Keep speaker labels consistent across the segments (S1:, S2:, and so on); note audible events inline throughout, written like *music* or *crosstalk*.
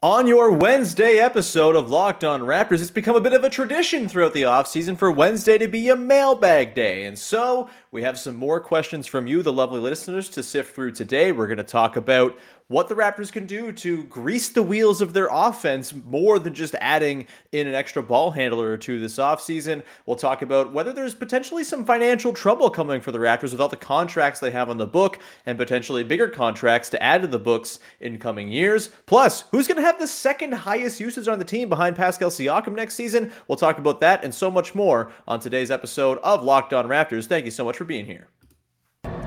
S1: On your Wednesday episode of Locked On Raptors, it's become a bit of a tradition throughout the offseason for Wednesday to be a mailbag day. And so we have some more questions from you, the lovely listeners, to sift through today. We're going to talk about what the Raptors can do to grease the wheels of their offense more than just adding in an extra ball handler or two this offseason. We'll talk about whether there's potentially some financial trouble coming for the Raptors with all the contracts they have on the book and potentially bigger contracts to add to the books in coming years. Plus, who's going to have the second highest usage on the team behind Pascal Siakam next season? We'll talk about that and so much more on today's episode of Locked On Raptors. Thank you so much for being here.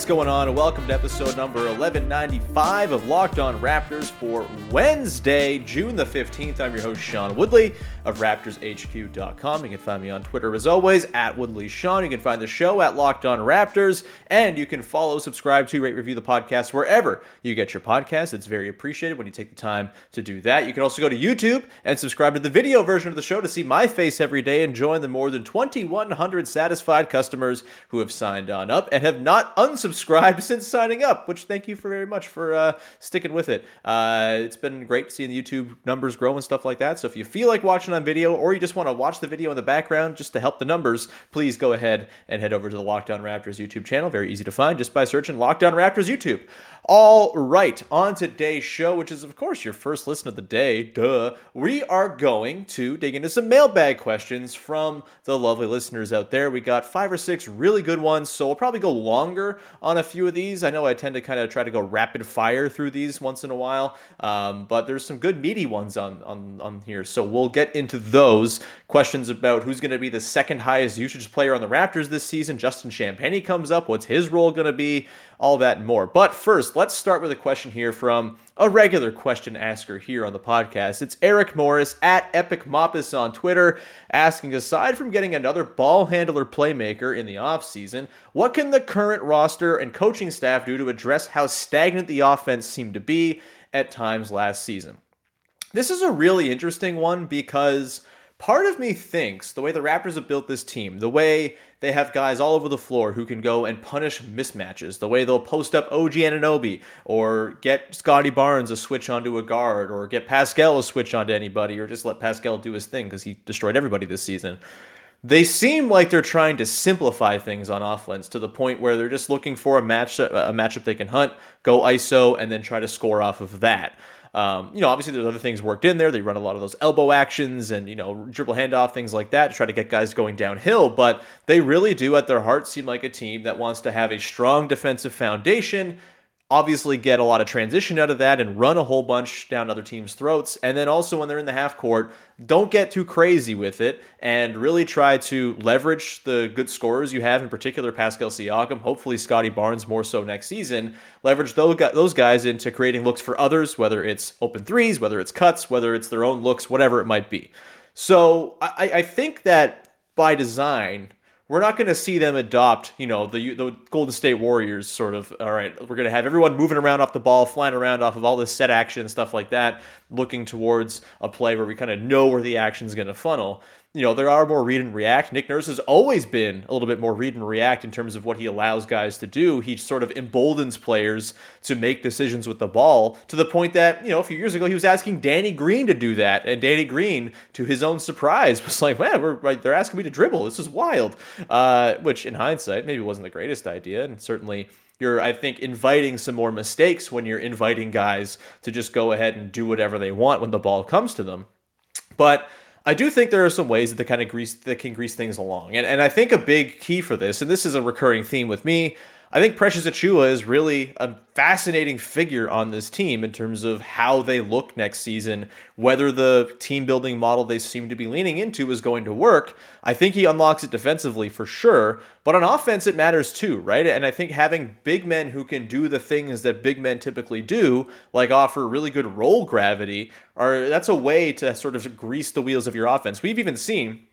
S1: What's going on? And welcome to episode number 1195 of Locked On Raptors for Wednesday, June the 15th. I'm your host, Sean Woodley of RaptorsHQ.com. You can find me on Twitter as always at Woodley Sean. You can find the show at Locked On Raptors, and you can follow, subscribe to, rate, review the podcast wherever you get your podcast. It's very appreciated when you take the time to do that. You can also go to YouTube and subscribe to the video version of the show to see my face every day and join the more than 2,100 satisfied customers who have signed on up and have not unsubscribed since signing up. Which thank you for very much for uh, sticking with it. Uh, it's been great seeing the YouTube numbers grow and stuff like that. So if you feel like watching on video or you just want to watch the video in the background just to help the numbers, please go ahead and head over to the Locked On Raptors YouTube channel. Very easy to find just by searching Locked On Raptors YouTube. All right, on today's show, which is of course your first listen of the day, duh, we are going to dig into some mailbag questions from the lovely listeners out there. We got five or six really good ones, so we'll probably go longer on a few of these. I know I tend to kind of try to go rapid fire through these once in a while, um, but there's some good meaty ones on on on here, so we'll get into those questions about who's going to be the second highest usage player on the Raptors this season. Justin Champagnie comes up. What's his role going to be? All that and more. But first, let's start with a question here from a regular question asker here on the podcast. It's Eric Morris at Epic Moppus on Twitter asking aside from getting another ball handler playmaker in the offseason, what can the current roster and coaching staff do to address how stagnant the offense seemed to be at times last season? This is a really interesting one because part of me thinks the way the Raptors have built this team, the way they have guys all over the floor who can go and punish mismatches, the way they'll post up OG Anunoby or get Scottie Barnes a switch onto a guard or get Pascal a switch onto anybody or just let Pascal do his thing because he destroyed everybody this season. They seem like they're trying to simplify things on offense to the point where they're just looking for a match a matchup they can hunt, go ISO, and then try to score off of that. Um, you know, obviously there's other things worked in there. They run a lot of those elbow actions and you know dribble handoff things like that to try to get guys going downhill. But they really do, at their heart, seem like a team that wants to have a strong defensive foundation. Obviously, get a lot of transition out of that and run a whole bunch down other teams' throats. And then also, when they're in the half court, don't get too crazy with it and really try to leverage the good scorers you have, in particular Pascal Siakam, hopefully Scottie Barnes more so next season. Leverage those guys into creating looks for others, whether it's open threes, whether it's cuts, whether it's their own looks, whatever it might be. So I, I think that by design, we're not going to see them adopt, you know, the the Golden State Warriors sort of. All right, we're going to have everyone moving around off the ball, flying around off of all this set action and stuff like that, looking towards a play where we kind of know where the action is going to funnel. You know, there are more read and react. Nick Nurse has always been a little bit more read and react in terms of what he allows guys to do. He sort of emboldens players to make decisions with the ball to the point that, you know, a few years ago he was asking Danny Green to do that. And Danny Green, to his own surprise, *laughs* was like, man, we're they're asking me to dribble. This is wild. Uh, which in hindsight, maybe wasn't the greatest idea. And certainly you're i think inviting some more mistakes when you're inviting guys to just go ahead and do whatever they want when the ball comes to them but I do think there are some ways that they kind of grease that can grease things along. And and I think a big key for this, and this is a recurring theme with me, I think Precious Achiuwa is really a fascinating figure on this team in terms of how they look next season, whether the team building model they seem to be leaning into is going to work. I think he unlocks it defensively for sure, but on offense it matters too, right? And I think having big men who can do the things that big men typically do, like offer really good roll gravity, are that's a way to sort of grease the wheels of your offense. We've even seen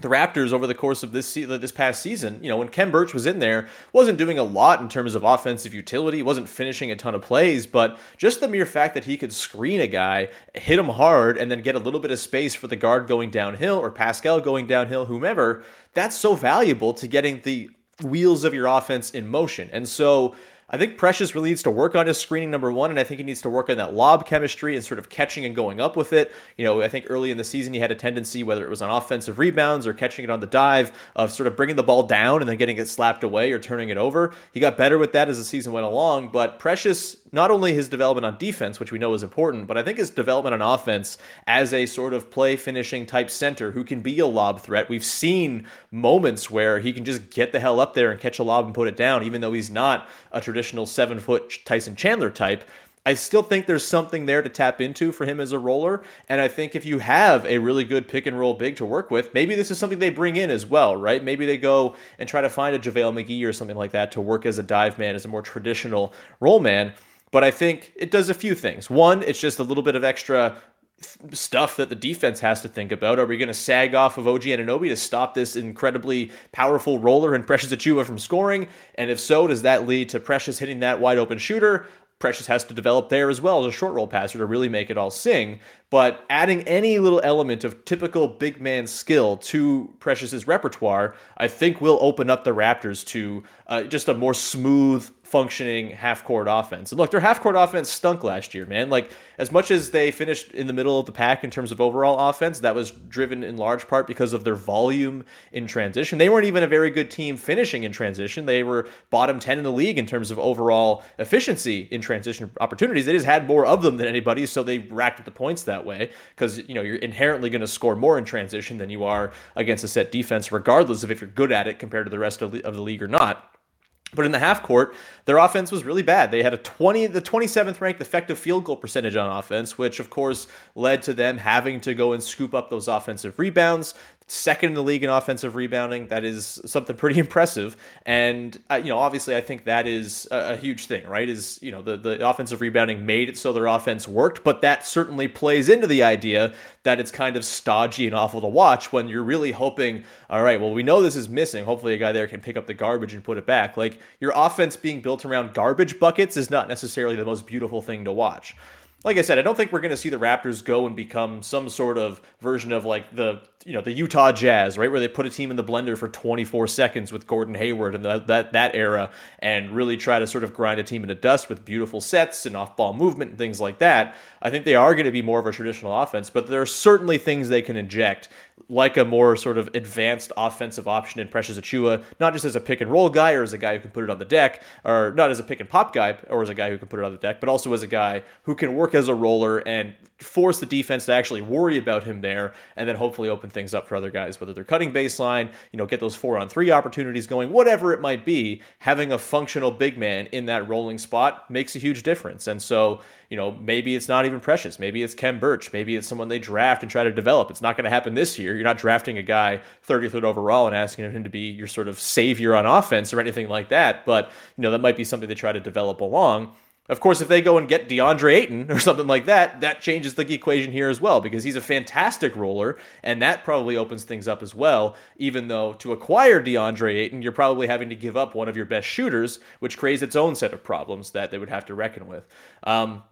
S1: the Raptors over the course of this se- this past season, you know, when Khem Birch was in there, wasn't doing a lot in terms of offensive utility, wasn't finishing a ton of plays, but just the mere fact that he could screen a guy, hit him hard, and then get a little bit of space for the guard going downhill or Pascal going downhill, whomever, that's so valuable to getting the wheels of your offense in motion. And so I think Precious really needs to work on his screening number one, and I think he needs to work on that lob chemistry and sort of catching and going up with it. You know, I think early in the season he had a tendency, whether it was on offensive rebounds or catching it on the dive, of sort of bringing the ball down and then getting it slapped away or turning it over. He got better with that as the season went along, but Precious, not only his development on defense, which we know is important, but I think his development on offense as a sort of play finishing type center who can be a lob threat. We've seen moments where he can just get the hell up there and catch a lob and put it down, even though he's not a traditional seven foot Tyson Chandler type. I still think there's something there to tap into for him as a roller. And I think if you have a really good pick and roll big to work with, maybe this is something they bring in as well, right? Maybe they go and try to find a JaVale McGee or something like that to work as a dive man, as a more traditional roll man. But I think it does a few things. One, it's just a little bit of extra stuff that the defense has to think about. Are we going to sag off of OG Anunoby to stop this incredibly powerful roller and Precious Achiuwa from scoring? And if so, does that lead to Precious hitting that wide open shooter? Precious has to develop there as well as a short roll passer to really make it all sing. But adding any little element of typical big man skill to Precious's repertoire, I think will open up the Raptors to uh, just a more smooth functioning half court offense. And look, their half court offense stunk last year, man. Like as much as they finished in the middle of the pack in terms of overall offense, that was driven in large part because of their volume in transition. They weren't even a very good team finishing in transition. They were bottom 10 in the league in terms of overall efficiency in transition opportunities. They just had more of them than anybody, so they racked up the points that way because you know, you're inherently going to score more in transition than you are against a set defense regardless of if you're good at it compared to the rest of the, of the league or not. But in the half court, their offense was really bad. They had a 20, the 27th ranked effective field goal percentage on offense, which of course led to them having to go and scoop up those offensive rebounds second in the league in offensive rebounding. That is something pretty *laughs* impressive. And uh, you know, obviously, I think that is a, a, huge thing, right? Is you know the the offensive rebounding made it so their offense worked, but that certainly plays into the idea that it's kind of stodgy and awful to watch when you're really hoping, all right, well, we know this is missing. Hopefully, a guy there can pick up the garbage and put it back. Like your offense being built around garbage buckets is not necessarily the most beautiful thing to watch like I said, I don't think we're going to see the Raptors go and become some sort of version of like the you know the Utah Jazz, right, where they put a team in the blender for 24 seconds with Gordon Hayward and that that, that era, and really try to sort of grind a team into dust with beautiful sets and off-ball movement and things like that. I think they are going to be more of a traditional offense, but there are certainly things they can inject, like a more sort of advanced offensive option in Precious Achiuwa, not just as a pick and roll guy or as a guy who can put it on the deck, or not as a pick and pop guy or as a guy who can put it on the deck, but also as a guy who can work as a roller and force the defense to actually worry about him there, and then hopefully open things up for other guys, whether they're cutting baseline, you know, get those four on three opportunities going, whatever it might be. Having a functional big man in that rolling spot makes a huge difference. And so, you know, maybe it's not even precious. Maybe it's Khem Birch. Maybe it's someone they draft and try to develop. It's not going to happen this year. You're not drafting a guy 33rd overall and asking him to be your sort of savior on offense or anything like that. But, you know, that might be something they try to develop along. Of course, if they go and get DeAndre Ayton or something like that, that changes the equation here as well because he's a fantastic roller, and that probably opens things up as well. Even though to acquire DeAndre Ayton, you're probably having to give up one of your best shooters, which creates its own set of problems that they would have to reckon with. Um,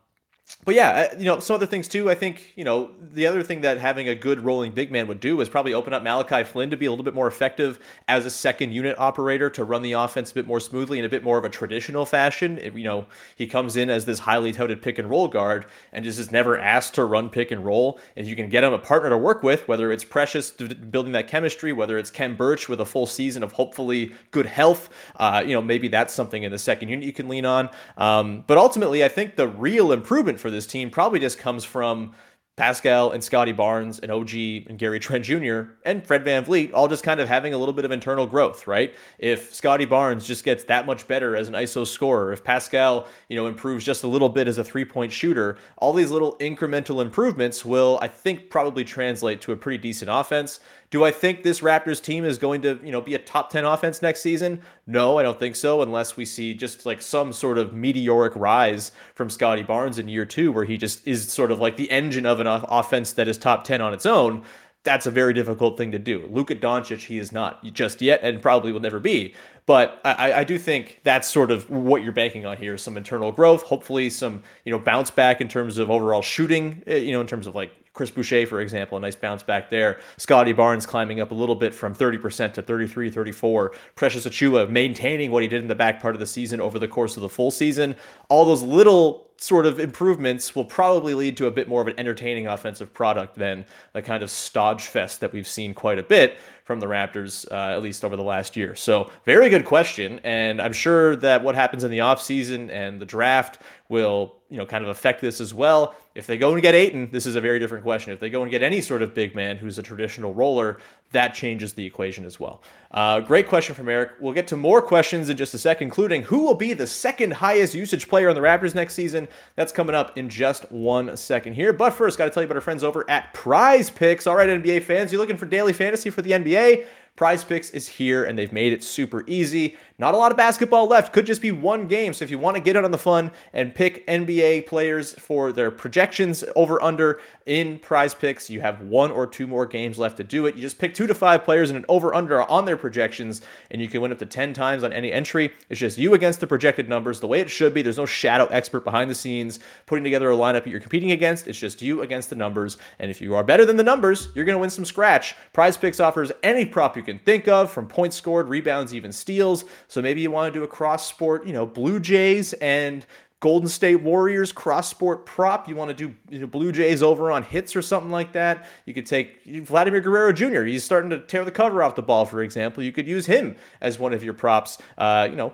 S1: but yeah, uh, you know, some other things too. I think, you know, the other thing that having a good rolling big man would do is probably open up Malachi Flynn to be a little bit more effective as a second unit operator to run the offense a bit more smoothly in a bit more of a traditional fashion. You know, he comes in as this highly touted pick and roll guard and just is never asked to run pick and roll. And you can get him a partner to work with, whether it's Precious building that chemistry, whether it's Khem Birch with a full season of hopefully good health, uh, you know, maybe that's something in the second unit you can lean on. Um, but ultimately, I think the real improvement for this team probably just comes from Pascal and Scottie Barnes and OG and Gary *laughs* Trent Jr. and Fred VanVleet all just kind of having a little bit of internal growth, right? If Scottie Barnes just gets that much better as an ISO scorer, if Pascal, you know, improves just a little bit as a three-point shooter, all these little incremental improvements will, I think, probably translate to a pretty decent offense. Do I think this Raptors team is going to, you know, be a top 10 offense next season? No, I don't think so, unless we see just like some sort of meteoric rise from Scottie Barnes in year two, where he just is sort of like the engine of an offense that is top 10 on its own. That's a very difficult thing to do. Luka Doncic, he is not just yet and probably will never be. But I, I, do think that's sort of what you're banking on here: some internal growth, hopefully some you know bounce back in terms of overall shooting, eh, you know, in terms of like Chris Boucher, for example, a nice bounce back there. Scottie Barnes climbing up a little bit from 30% to 33, 34. Precious Achiuwa maintaining what he did in the back part of the season over the course of the full season. All those little sort of improvements will probably lead to a bit more of an entertaining offensive product than the kind of stodge fest that we've seen quite a bit from the Raptors, uh, at least over the last year. So, very good question. And I'm sure that what happens in the offseason and the draft will, you know, kind of affect this as well. If they go and get Ayton, this is a very different question. If they go and get any sort of big man who's a traditional roller, that changes the equation as well. Uh, great question from Eric. We'll get to more questions in just a second, including who will be the second highest usage player on the Raptors next season. That's coming up in just one second here. But first, got to tell you about our friends over at Prize Picks. All right, NBA fans, you looking for daily fantasy for the NBA? Prize Picks is here and they've made it super easy. Not a lot of basketball left. Could just be one game. So if you want to get in on the fun and pick NBA players for their projections over under in prize picks, you have one or two more games left to do it. You just pick two to five players and an over under on their projections, and you can win up to 10 times on any entry. It's just you against the projected numbers, the way it should be. There's no shadow expert behind the scenes putting together a lineup that you're competing against. It's just you against the numbers. And if you are better than the numbers, you're going to win some scratch. Prize picks offers any prop you can think of, from points scored, rebounds, even steals. So maybe you want to do a cross sport, you know, Blue Jays and Golden State Warriors cross sport prop. You want to do you know, Blue Jays over on hits or something like that. You could take Vladimir Guerrero Jr. He's starting to tear the cover off the ball, for example. You could use him as one of your props. Uh, you know,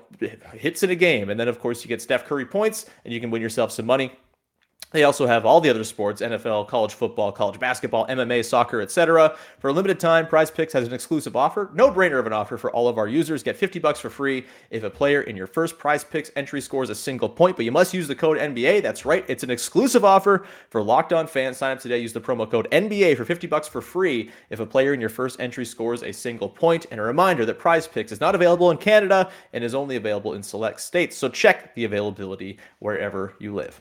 S1: hits in a game, and then of course you get Steph Curry points, and you can win yourself some money. They also have all the other sports NFL, college football, college basketball, MMA, soccer, etc. For a limited time, Prize Picks has an exclusive offer. No brainer of an offer for all of our users. Get 50 bucks for free if a player in your first Prize Picks entry scores a single point, but you must use the code NBA. That's right, it's an exclusive offer for locked on fans. Sign up today. Use the promo code NBA for 50 bucks for free if a player in your first entry scores a single point. And a reminder that Prize Picks is not available in Canada and is only available in select states. So check the availability wherever you live.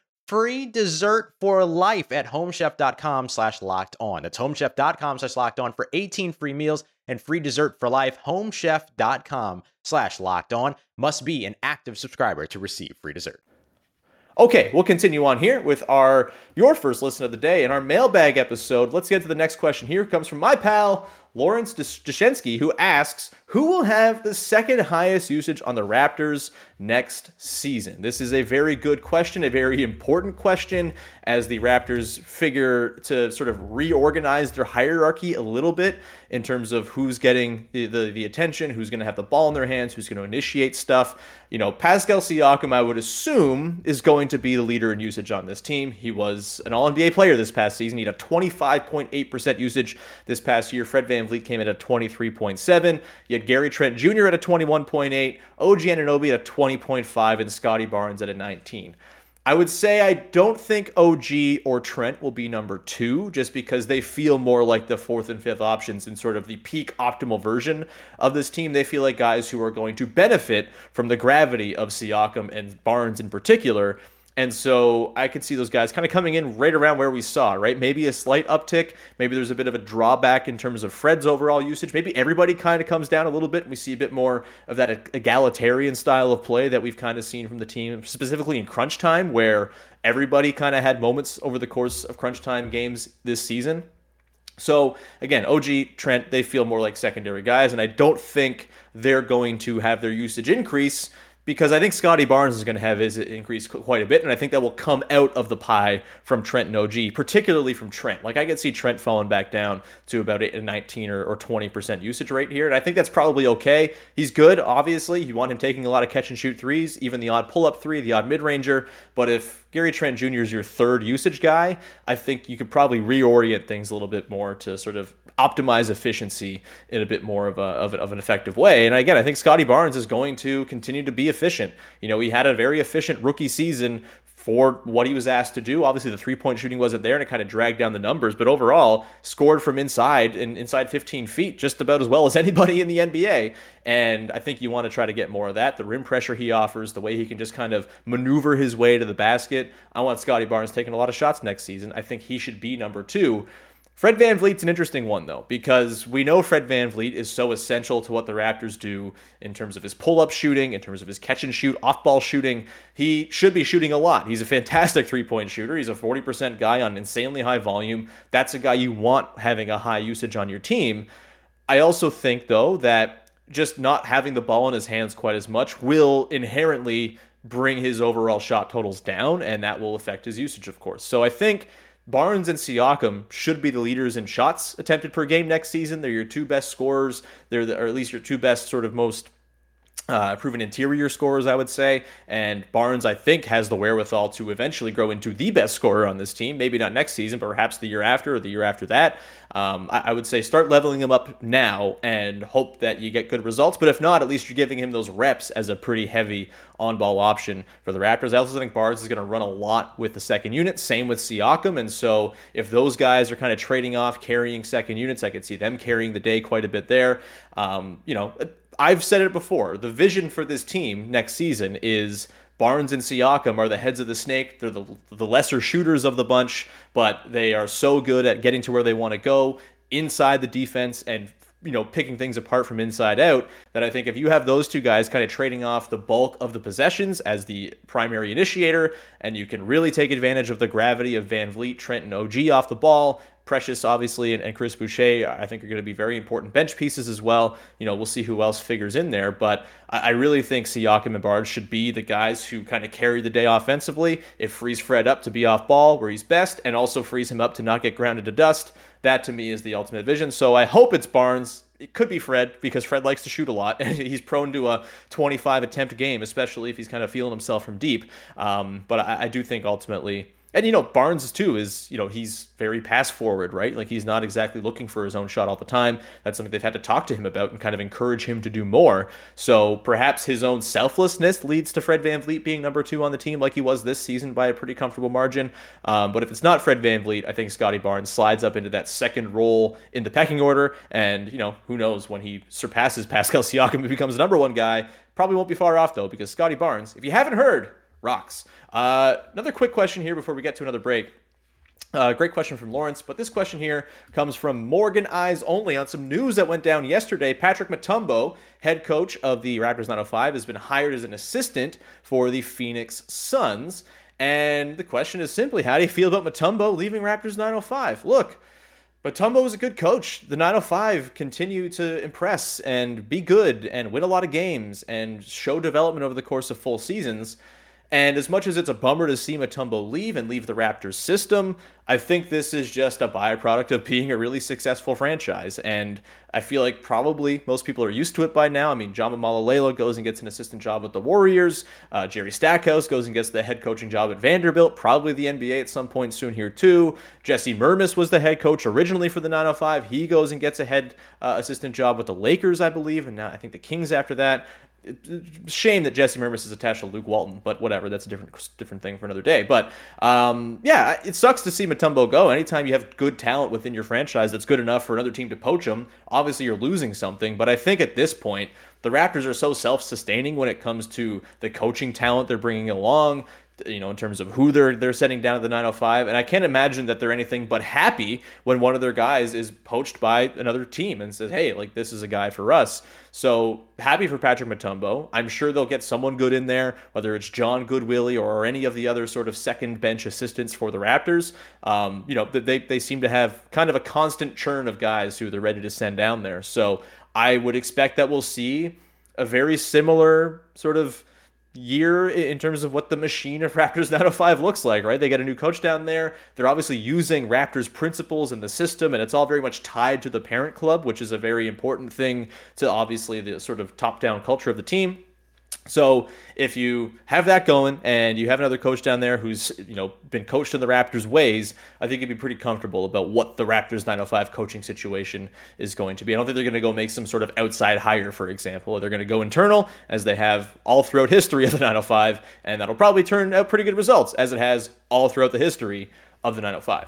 S2: free dessert for life at homechef.com slash locked on. That's homechef.com slash locked on for 18 free meals and free dessert for life. Homechef.com slash locked on must be an active subscriber to receive free dessert.
S1: Okay, we'll continue on here with our your first listen of the day and our mailbag episode. Let's get to the next question here. Comes from my pal Lawrence Deshensky, who asks, who will have the second highest usage on the Raptors next season? This is a very good question, a very important question as the Raptors figure to sort of reorganize their hierarchy a little bit in terms of who's getting the, the, the attention, who's going to have the ball in their hands, who's going to initiate stuff. You know, Pascal Siakam, I would assume, is going to be the leader in usage on this team. He was an All NBA player this past season. He had a 25.8% usage this past year. Fred VanVleet came in at 23.7. You had Gary Trent Jr. at a 21.8, OG Anunoby at a 20.5, and Scottie Barnes at a 19. I would say I don't think OG or Trent will be number two just because they feel more like the fourth and fifth options in sort of the peak optimal version of this team. They feel like guys who are going to benefit from the gravity of Siakam and Barnes in particular and so I could see those guys kind of coming in right around where we saw, right? Maybe a slight uptick. Maybe there's a bit of a drawback in terms of Fred's overall usage. Maybe everybody kind of comes down a little bit and we see a bit more of that egalitarian style of play that we've kind of seen from the team, specifically in crunch time, where everybody kind of had moments over the course of crunch time games this season. So again, OG, Trent, they feel more like secondary guys, and I don't think they're going to have their usage increase because I think Scotty Barnes is going to have his increase quite a bit, and I think that will come out of the pie from Trent and OG, particularly from Trent. Like I could see Trent falling back down to about a 19 or, or 20% usage rate here, and I think that's probably okay. He's good, obviously. You want him taking a lot of catch and shoot threes, even the odd pull up three, the odd mid ranger. But if Gary Trent Jr. is your third usage guy, I think you could probably reorient things a little bit more to sort of optimize efficiency in a bit more of, a, of, of, an effective way. And again, I think Scottie Barnes is going to continue to be efficient. You know, he had a very efficient rookie season for what he was asked to do. Obviously, the three point shooting wasn't there and it kind of dragged down the numbers, but overall, scored from inside and inside 15 feet just about as well as *laughs* anybody in the NBA. And I think you want to try to get more of that. The rim pressure he offers, the way he can just kind of maneuver his way to the basket. I want Scottie Barnes taking a lot of shots next season. I think he should be number two. Fred VanVleet's an interesting one, though, because we know Fred VanVleet is so essential to what the Raptors do in terms of his pull up shooting, in terms of his catch and shoot, off ball shooting. He should be shooting a lot. He's a fantastic three point shooter. He's a 40% guy on insanely high volume. That's a guy you want having a high usage on your team. I also think, though, that just not having the ball in his hands quite as much will inherently bring his overall shot totals down, and that will affect his usage, of course. So I think Barnes and Siakam should be the leaders in shots attempted per game next season. They're your two best scorers. They're the, or at least your two best sort of most uh, proven interior scorers, I would say. And Barnes, I think, has the wherewithal to eventually grow into the best scorer on this team. Maybe not next season, but perhaps the year after or the year after that. Um, I, I, would say start leveling him up now and hope that you get good results. But if not, at least you're giving him those reps as a pretty heavy on ball option for the Raptors. I also think Barnes is going to run a lot with the second unit. Same with Siakam. And so if those guys are kind of trading off, carrying second units, I could see them carrying the day quite a bit there. Um, you know, I've said it before. The vision for this team next season is Barnes and Siakam are the heads of the snake. They're the, the lesser shooters of the bunch, but they are so good at getting to where they want to go inside the defense and you know picking things apart from inside out that I think if you have those two guys kind of trading off the bulk of the possessions as the primary initiator and you can really take advantage of the gravity of VanVleet, Trent and OG off the ball Precious, obviously, and, and Chris Boucher, I think are going to be very important bench pieces as well. You know, we'll see who else figures in there, but I, I really think Siakam and Barnes should be the guys who kind of carry the day offensively. It frees Fred up to be off ball where he's best, and also frees him up to not get grounded to dust. That to me is the ultimate vision. So I hope it's Barnes. It could be Fred because Fred likes to shoot a lot *laughs* and he's prone to a 25 attempt game, especially if he's kind of feeling himself from deep. Um, but I, I do think ultimately and you know Barnes too is you know he's very pass forward, right? Like he's not exactly looking for his own shot all the time. That's something they've had to talk to him about and kind of encourage him to do more. So perhaps his own selflessness leads to Fred Van VanVleet being number two on the team like he was this season by a pretty comfortable margin. Um, but if it's not Fred Van VanVleet, I think Scottie Barnes slides up into that second role in the pecking order. And you know who knows when he surpasses Pascal Siakam and becomes the number one guy. Probably won't be far off though because Scottie Barnes, if you haven't heard, rocks. Uh, another quick question here before we get to another break. Uh, great question from Lawrence, but this question here comes from Morgan Eyes Only on some news that went down yesterday. Patrick Mutombo, head coach of the Raptors 905, has been hired as an assistant for the Phoenix Suns. And the question is simply, how do you feel about Mutombo leaving Raptors 905? Look, Mutombo Tumbo is a good coach. The 905 continue to impress and be good and win a lot of games and show development over the course of full seasons. And as much as it's a bummer to see Mutombo leave and leave the Raptors system, I think this is just a byproduct of being a really successful franchise. And I feel like probably most people are used to it by now. I mean, Jama Mahlalela goes and gets an assistant job with the Warriors. Uh, Jerry Stackhouse goes and gets the head coaching job at Vanderbilt, probably the NBA at some point soon here too. Jesse Mermuys was the head coach originally for the 905. He goes and gets a head uh, assistant job with the Lakers, I believe, and now I think the Kings after that shame that Jesse Mermuys is attached to Luke Walton, but whatever. That's a different different thing for another day. But um, yeah, it sucks to see Mutombo go. Anytime you have good talent within your franchise that's good enough for another team to poach them, obviously you're losing something. But I think at this point, the Raptors are so self-sustaining when it comes to the coaching talent they're bringing along you know, in terms of who they're they're setting down at the 905. And I can't imagine that they're anything but happy when one of their guys is poached by another team and says, "Hey, like this is a guy for us." So happy for Patrick Mutombo. I'm sure they'll get someone good in there, whether it's Jon Goodwillie or any of the other sort of second bench assistants for the Raptors. Um, you know, they they seem to have kind of a constant churn of guys who they're ready to send down there. So I would expect that we'll see a very similar sort of year in terms of what the machine of *laughs* Raptors 905 looks like, right? They get a new coach down there. They're obviously using Raptors principles in the system, and it's all very much tied to the parent club, which is a very important thing to obviously the sort of top down culture of the team. So if you have that going and you have another coach down there who's you know been coached in the Raptors ways, I think you'd be pretty comfortable about what the Raptors 905 coaching situation is going to be. I don't think they're going to go make some sort of outside hire, for example. They're going to go internal as they have all throughout history of the 905, and that'll probably turn out pretty good results as it has all throughout the history of the 905.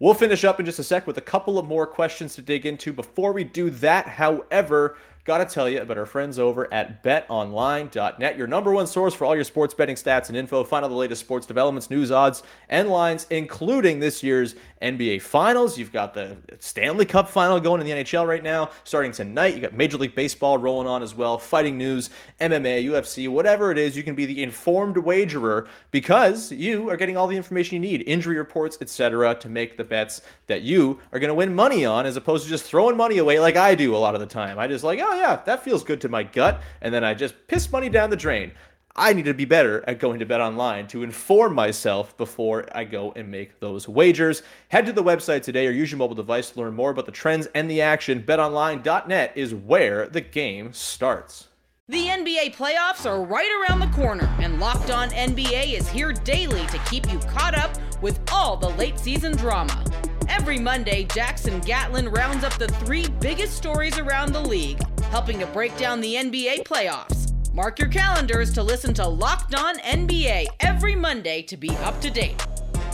S1: We'll finish up in just a sec with a couple of more questions to dig into. Before we do that, however, Got to tell you about our friends over at betonline.net, your number one source for all your sports betting stats and info. Find all the latest sports developments, news, odds, and lines, including this year's NBA Finals. You've got the Stanley Cup final going in the NHL right now, starting tonight. You got Major League Baseball rolling on as well, fighting news, MMA, UFC, whatever it is. You can be the informed wagerer because you are getting all the information you need, injury reports, etc., to make the bets that you are going to win money on, as opposed to just throwing money away like I do a lot of the time. I just like, oh yeah, that feels good to my gut. And then I just piss money down the drain. I need to be better at going to bet online to inform myself before I go and make those wagers. Head to the website today or use your mobile device to learn more about the trends and the action. BetOnline.net is where the game starts.
S3: The NBA playoffs are right around the corner, and Locked On NBA is here daily to keep you caught up with all the late season drama. Every Monday, Jackson Gatlin rounds up the three biggest stories around the league, helping to break down the NBA playoffs. Mark your calendars to listen to Locked On NBA every Monday to be up to date.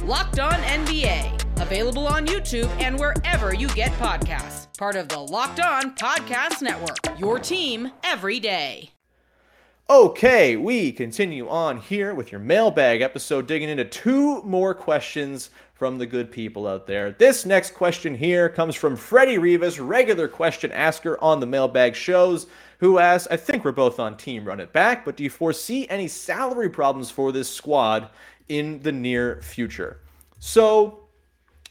S3: Locked On NBA, available on YouTube and wherever you get podcasts. Part of the Locked On Podcast Network, your team every day.
S1: Okay, we continue on here with your mailbag episode, digging into two more questions from the good people out there. This next question here comes from Freddie Rivas, regular question asker on the mailbag shows, who asks, I think we're both on team run it back, but do you foresee any salary problems for this squad in the near future? So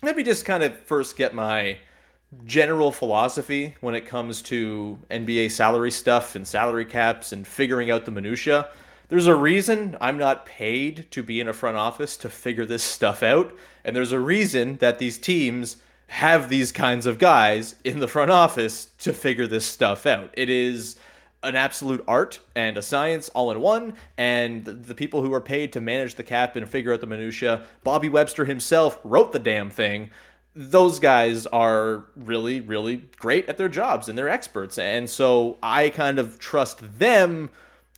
S1: let me just kind of first get my general philosophy when it comes to NBA salary stuff and salary caps and figuring out the minutia. There's a reason I'm not paid to be in a front office to figure this stuff out, and there's a reason that these teams have these kinds of guys in the front office to figure this stuff out. It is an absolute art and a science all in one, and the people who are paid to manage the cap and figure out the minutia, Bobby Webster himself wrote the damn thing those guys are really, really great at their jobs and they're experts. And so I kind of trust them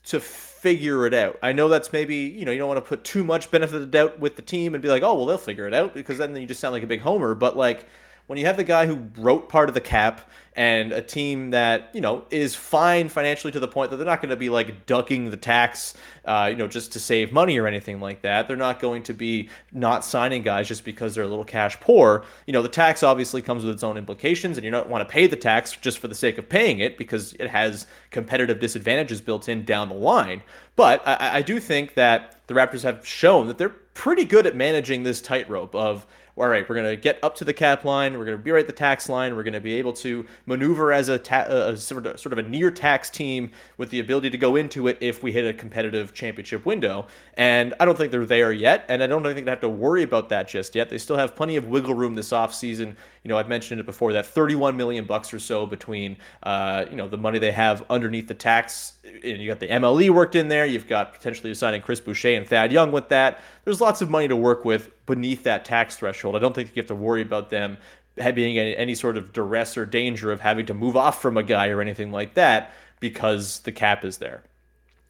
S1: to figure it out. I know that's maybe, you know, you don't want to put too much benefit of the doubt with the team and be like, oh, well, they'll figure it out because then you just sound like a big homer. But like, when you have the guy who wrote part of the cap and a team that you know is fine financially to the point that they're not going to be like ducking the tax, uh, you know, just to save money or anything like that. They're not going to be not signing guys just because they're a little cash poor. You know, the tax obviously comes with its own implications, and you don't want to pay the tax just for the sake of paying it because it has competitive disadvantages built in down the line. But I, I do think that the Raptors have shown that they're pretty good at managing this tightrope of all right, we're going to get up to the cap line, we're going to be right at the tax line, we're going to be able to maneuver as a, ta- a sort, of, sort of a near tax team with the ability to go into it if we hit a competitive championship window. And I don't think they're there yet, and I don't think they have to worry about that just yet. They still have plenty of wiggle room this offseason. You know, I've mentioned it before that 31 million bucks or so between, uh, you know, the money they have underneath the tax. And you got the MLE worked in there. You've got potentially signing Chris Boucher and Thad Young with that. There's lots of money to work with beneath that tax threshold. I don't think you have to worry about them being any, any sort of duress or danger of having to move off from a guy or anything like that because the cap is there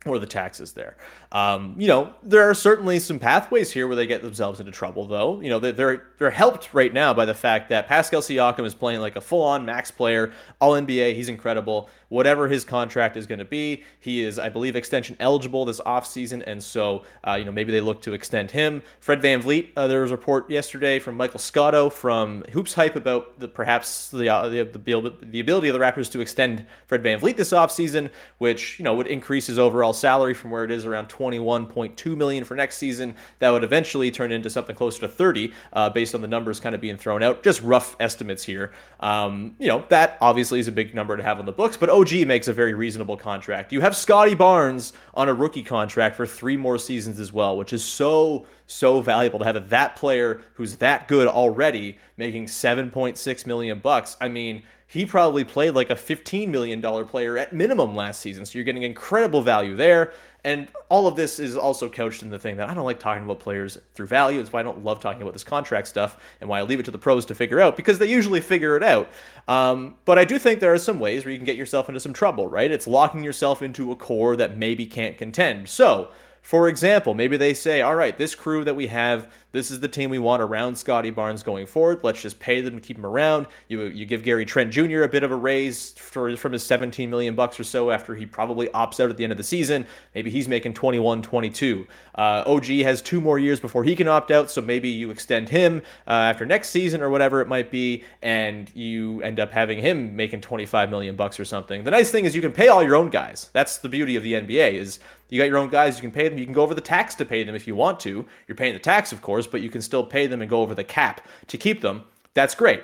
S1: or the tax is there. Um, you know, there are certainly some pathways here where they get themselves into trouble, though. You know, they're they're helped right now by the fact that Pascal Siakam is playing like a full-on max player, all NBA. He's incredible. Whatever his contract is going to be, he is, I believe, extension eligible this offseason, and so uh, you know maybe they look to extend him. Fred VanVleet, uh, there was a report yesterday from Michael Scotto from Hoops Hype about the perhaps the, uh, the, the the ability of the Raptors to extend Fred Van VanVleet this offseason, which you know would increase his overall salary from where it is around 20 21.2 million for next season. That would eventually turn into something closer to 30, uh, based on the numbers kind of being thrown out. Just rough estimates here. Um, you know that obviously is a big number to have on the books, but OG makes a very reasonable contract. You have Scottie Barnes on a rookie contract for three more seasons as well, which is so so valuable to have that player who's that good already making 7.6 million bucks. I mean, he probably played like a $15 million player at minimum last season. So you're getting incredible value there. And all of this is also couched in the thing that I don't like talking about players through value. It's why I don't love talking about this contract stuff and why I leave it to the pros to figure out because they usually figure it out. Um, but I do think there are some ways where you can get yourself into some trouble, right? It's locking yourself into a core that maybe can't contend. So, for example, maybe they say, all right, this crew that we have, this is the team we want around Scottie Barnes going forward. Let's just pay them to keep him around. You you give Gary Trent Jr. a bit of a raise for from his 17 million bucks or so after he probably opts out at the end of the season. Maybe he's making 21, 22. Uh, OG has two more years before he can opt out, so maybe you extend him uh, after next season or whatever it might be, and you end up having him making 25 million bucks or something. The nice thing is you can pay all your own guys. That's the beauty of the NBA is you got your own guys, you can pay them. You can go over the tax to pay them if you want to. You're paying the tax, of course, but you can still pay them and go over the cap to keep them. That's great.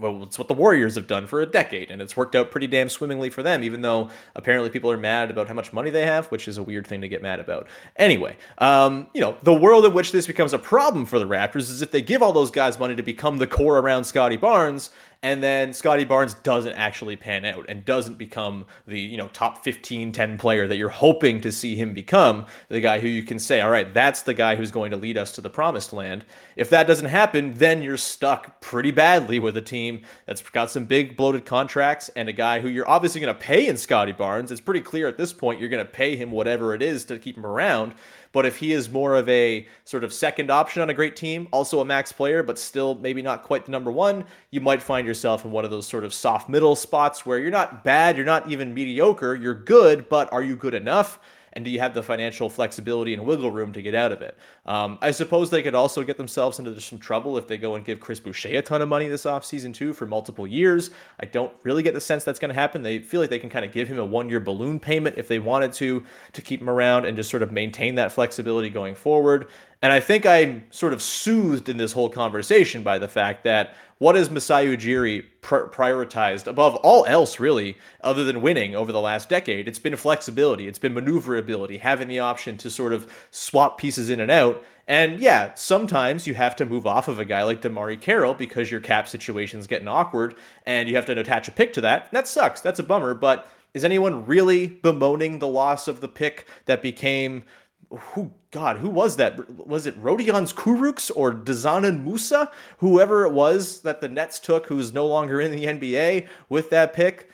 S1: Well, it's what the Warriors have done for a decade, and it's worked out pretty damn swimmingly for them, even though apparently people are mad about how much money they have, which is a weird thing to get mad about. Anyway, um, you know, the world in which this becomes a problem for the Raptors is if they give all those guys money to become the core around Scottie Barnes, and then Scottie Barnes doesn't actually pan out and doesn't become the you know top 15 10 player that you're hoping to see him become the guy who you can say all right that's the guy who's going to lead us to the promised land. If that doesn't happen then you're stuck pretty badly with a team that's got some big bloated contracts and a guy who you're obviously going to pay in Scottie Barnes. It's pretty clear at this point you're going to pay him whatever it is to keep him around but if he is more of a sort of second option on a great team, also a max player, but still maybe not quite the number one, you might find yourself in one of those sort of soft middle spots where you're not bad, you're not even mediocre, you're good, but are you good enough? And do you have the financial flexibility and wiggle room to get out of it? Um, I suppose they could also get themselves into some trouble if they go and give Chris Boucher a ton of money this offseason too for multiple years. I don't really get the sense that's going to happen. They feel like they can kind of give him a one-year balloon payment if they wanted to to keep him around and just sort of maintain that flexibility going forward. And I think I'm sort of soothed in this whole conversation by the fact that what has Masai Ujiri pr- prioritized above all else, really, other than winning over the last decade? It's been flexibility, it's been maneuverability, having the option to sort of swap pieces in and out. And yeah, sometimes you have to move off of a guy like DeMarre Carroll because your cap situation's getting awkward and you have to attach a pick to that. That sucks. That's a bummer. But is anyone really bemoaning the loss of the pick that became who God, who was that? Was it Rodions Kurucs or Dzanan Musa? Whoever it was that the Nets took, who's no longer in the NBA with that pick.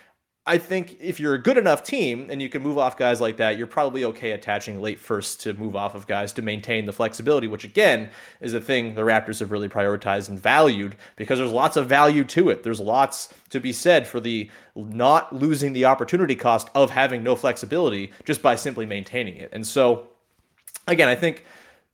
S1: I think if you're a good enough team and you can move off guys like that, you're probably okay attaching late first to move off of guys to maintain the flexibility, which again is a thing the Raptors have really prioritized and valued because there's lots of value to it. There's lots to be said for the not losing the opportunity cost of having no flexibility just by simply maintaining it. And so again, I think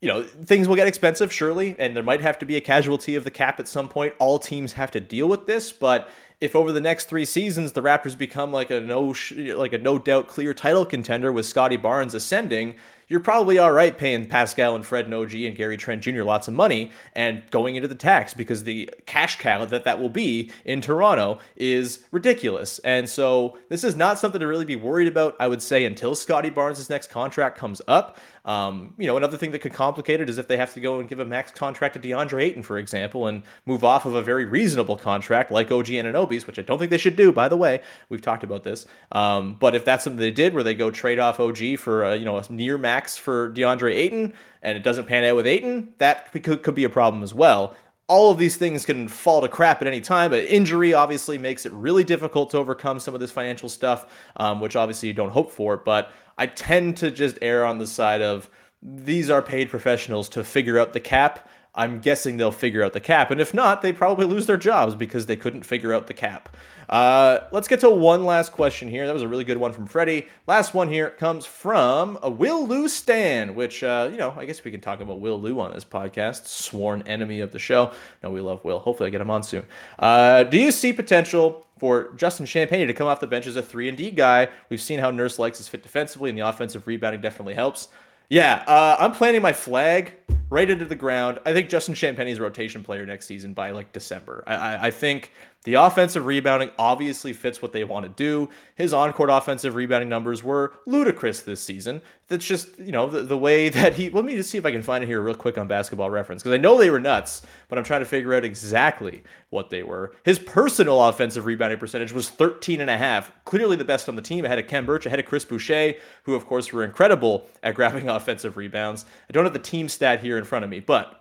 S1: you know things will get expensive surely and there might have to be a casualty of the cap at some point all teams have to deal with this but if over the next three seasons the raptors become like a no like a no doubt clear title contender with scottie barnes ascending you're probably all right paying Pascal and Fred and OG and Gary Trent Jr. lots of money and going into the tax because the cash cow that that will be in Toronto is ridiculous. And so this is not something to really be worried about, I would say, until Scottie Barnes' next contract comes up. Um, you know, another thing that could complicate it is if they have to go and give a max contract to DeAndre Ayton, for example, and move off of a very reasonable contract like OG Anunoby's, which I don't think they should do, by the way. We've talked about this. Um, but if that's something they did where they go trade off OG for, a, you know, a near max for DeAndre Ayton and it doesn't pan out with Ayton, that could, could be a problem as well all of these things can fall to crap at any time, but injury obviously makes it really difficult to overcome some of this financial stuff, um, which obviously you don't hope for. But I tend to just err on the side of these are paid professionals to figure out the cap. I'm guessing they'll figure out the cap. And if not, they probably lose their jobs because they couldn't figure out the cap. Uh, let's get to one last question here. That was a really good one from Freddie. Last one here comes from a Will Lou Stan, which, uh, you know, I guess we can talk about Will Lou on this podcast, sworn enemy of the show. No, we love Will. Hopefully I get him on soon. Uh, do you see potential for Justin Champagnie to come off the bench as a three and D guy. We've seen how Nurse likes his fit defensively, and the offensive rebounding definitely helps. Yeah, uh, I'm planting my flag right into the ground. I think Justin Champagnie's a rotation player next season by like December. I, I, I think the offensive rebounding obviously fits what they want to do. His on court offensive rebounding numbers were ludicrous this season. That's just, you know, the, the way *laughs* that he. Let me just see if I can find it here real quick on basketball reference because I know they were nuts, but I'm trying to figure out exactly what they were. His personal offensive rebounding percentage was 13 and a half, clearly the best on the team ahead of Khem Birch, ahead of Chris Boucher, who, of course, were incredible at grabbing *laughs* offensive rebounds. I don't have the team stat here in front of me, but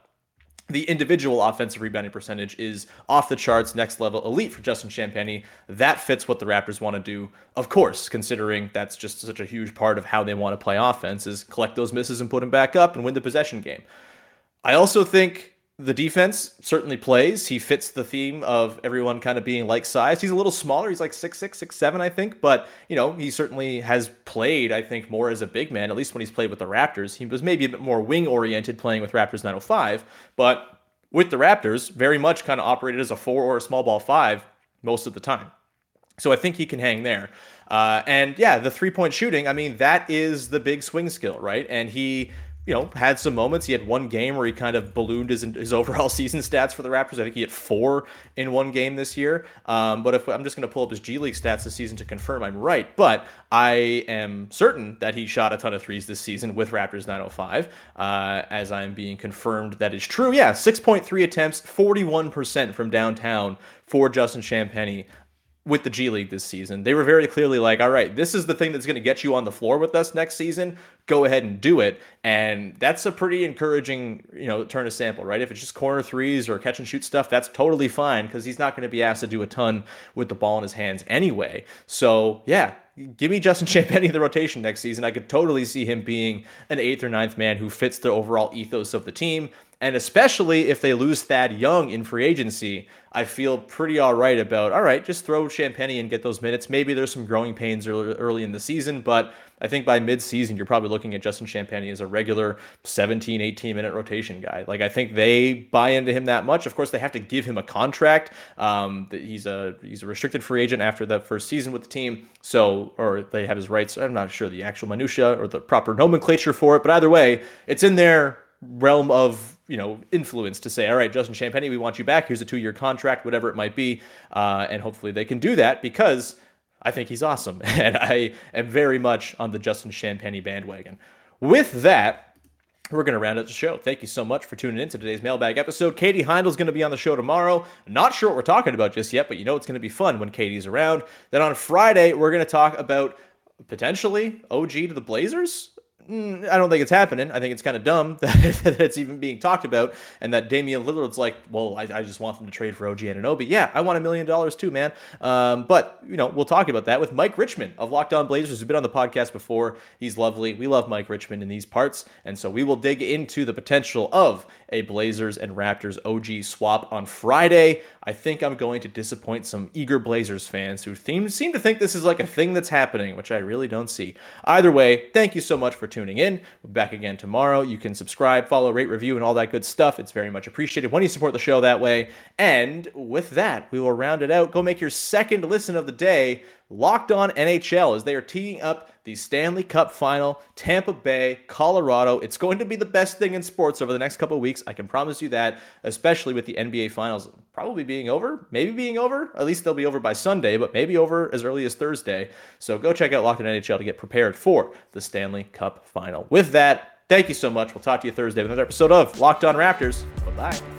S1: the individual offensive rebounding percentage is off the charts, next level elite for Justin Champagnie. That fits what the Raptors want to do, of course, considering that's just such a huge part of how they want to play offense is collect those misses and put them back up and win the possession game. I also think the defense certainly plays. He fits the theme of everyone kind of being like size. He's a little smaller. He's like six six, six seven, I think. But you know, he certainly has played, I think, more as a big man. At least when he's played with the Raptors, he was maybe a bit more wing oriented playing with Raptors 905. But with the Raptors, very much kind of operated as a four or a small ball five most of the time. So I think he can hang there. Uh, and yeah, the three point shooting, I mean, that is the big swing skill, right? And he you know, had some moments. He had one game where he kind of ballooned his his overall *laughs* season stats for the Raptors. I think he had four in one game this year. Um, but if I'm just going to pull up his G League stats this season to confirm I'm right, but I am certain that he shot a ton of threes this season with Raptors 905. Uh, as I'm being confirmed that is true. Yeah, 6.3 attempts, 41% from downtown for Justin Champagnie with the G League this season. They were very clearly like, all right, this is the thing that's going to get you on the floor with us next season. Go ahead and do it. And that's a pretty encouraging, you know, turn of sample, right? If it's just corner threes or catch and shoot stuff, that's totally fine because he's not going to be asked to do a ton with the ball in his hands anyway. So, yeah, give me Justin Champagnie in the rotation next season. I could totally see him being an eighth or ninth man who fits the overall ethos of the team. And especially if they lose Thad Young in free agency, I feel pretty all right about, all right, just throw Champagnie and get those minutes. Maybe there's some growing pains early, in the season, but I think by mid-season, you're probably looking at Justin Champagnie as a regular 17, 18 minute rotation guy. Like I think they buy into him that much. Of course, they have to give him a contract. Um, he's a he's a restricted free agent after the first season with the team. So, or they have his rights. I'm not sure the actual minutia or the proper nomenclature for it, but either way, it's in their realm of you know influence to say all right justin champagnie we want you back here's a two-year contract whatever it might be uh, and hopefully they can do that because i think he's awesome *laughs* and i am very much on the justin champagnie bandwagon with that we're going to round out the show. Thank you so much for tuning in to today's mailbag episode. Katie Heindl's going to be on the show tomorrow. Not sure what we're talking about just yet, but you know it's going to be fun when Katie's around. Then on Friday, we're going to talk about potentially OG to the Blazers. Mm, I don't think it's happening. I think it's kind of dumb *laughs* that, that, it's even being talked about, and that Damian Lillard's like, well, I, I just want them to trade for OG Anunoby. Yeah, I want a million dollars too, man. Um, but you know, we'll talk about that with Mike Richman of Locked On Blazers, who's been on the podcast before. He's lovely. We love Mike Richman in these parts, and so we will dig into the potential of a Blazers and Raptors OG swap on Friday. I think I'm going to disappoint some eager Blazers fans who seem, seem to think this is like a thing that's happening, which I really don't see. Either way, thank you so much for tuning in. We'll back again tomorrow. You can subscribe, follow, rate, review, and all that good stuff. It's very much appreciated when you support the show that way. And with that, we will round it out. Go make your second listen of the day Locked On NHL as they are teeing up the Stanley Cup final, Tampa Bay, Colorado. It's going to be the best thing in sports over the next couple weeks. I can promise you that, especially with the NBA finals probably being over, maybe being over. At least they'll be over by Sunday, but maybe over as early as Thursday. So go check out Locked On NHL to get prepared for the Stanley Cup final. With that, thank you so much. We'll talk to you Thursday with another episode of Locked On Raptors. Bye bye.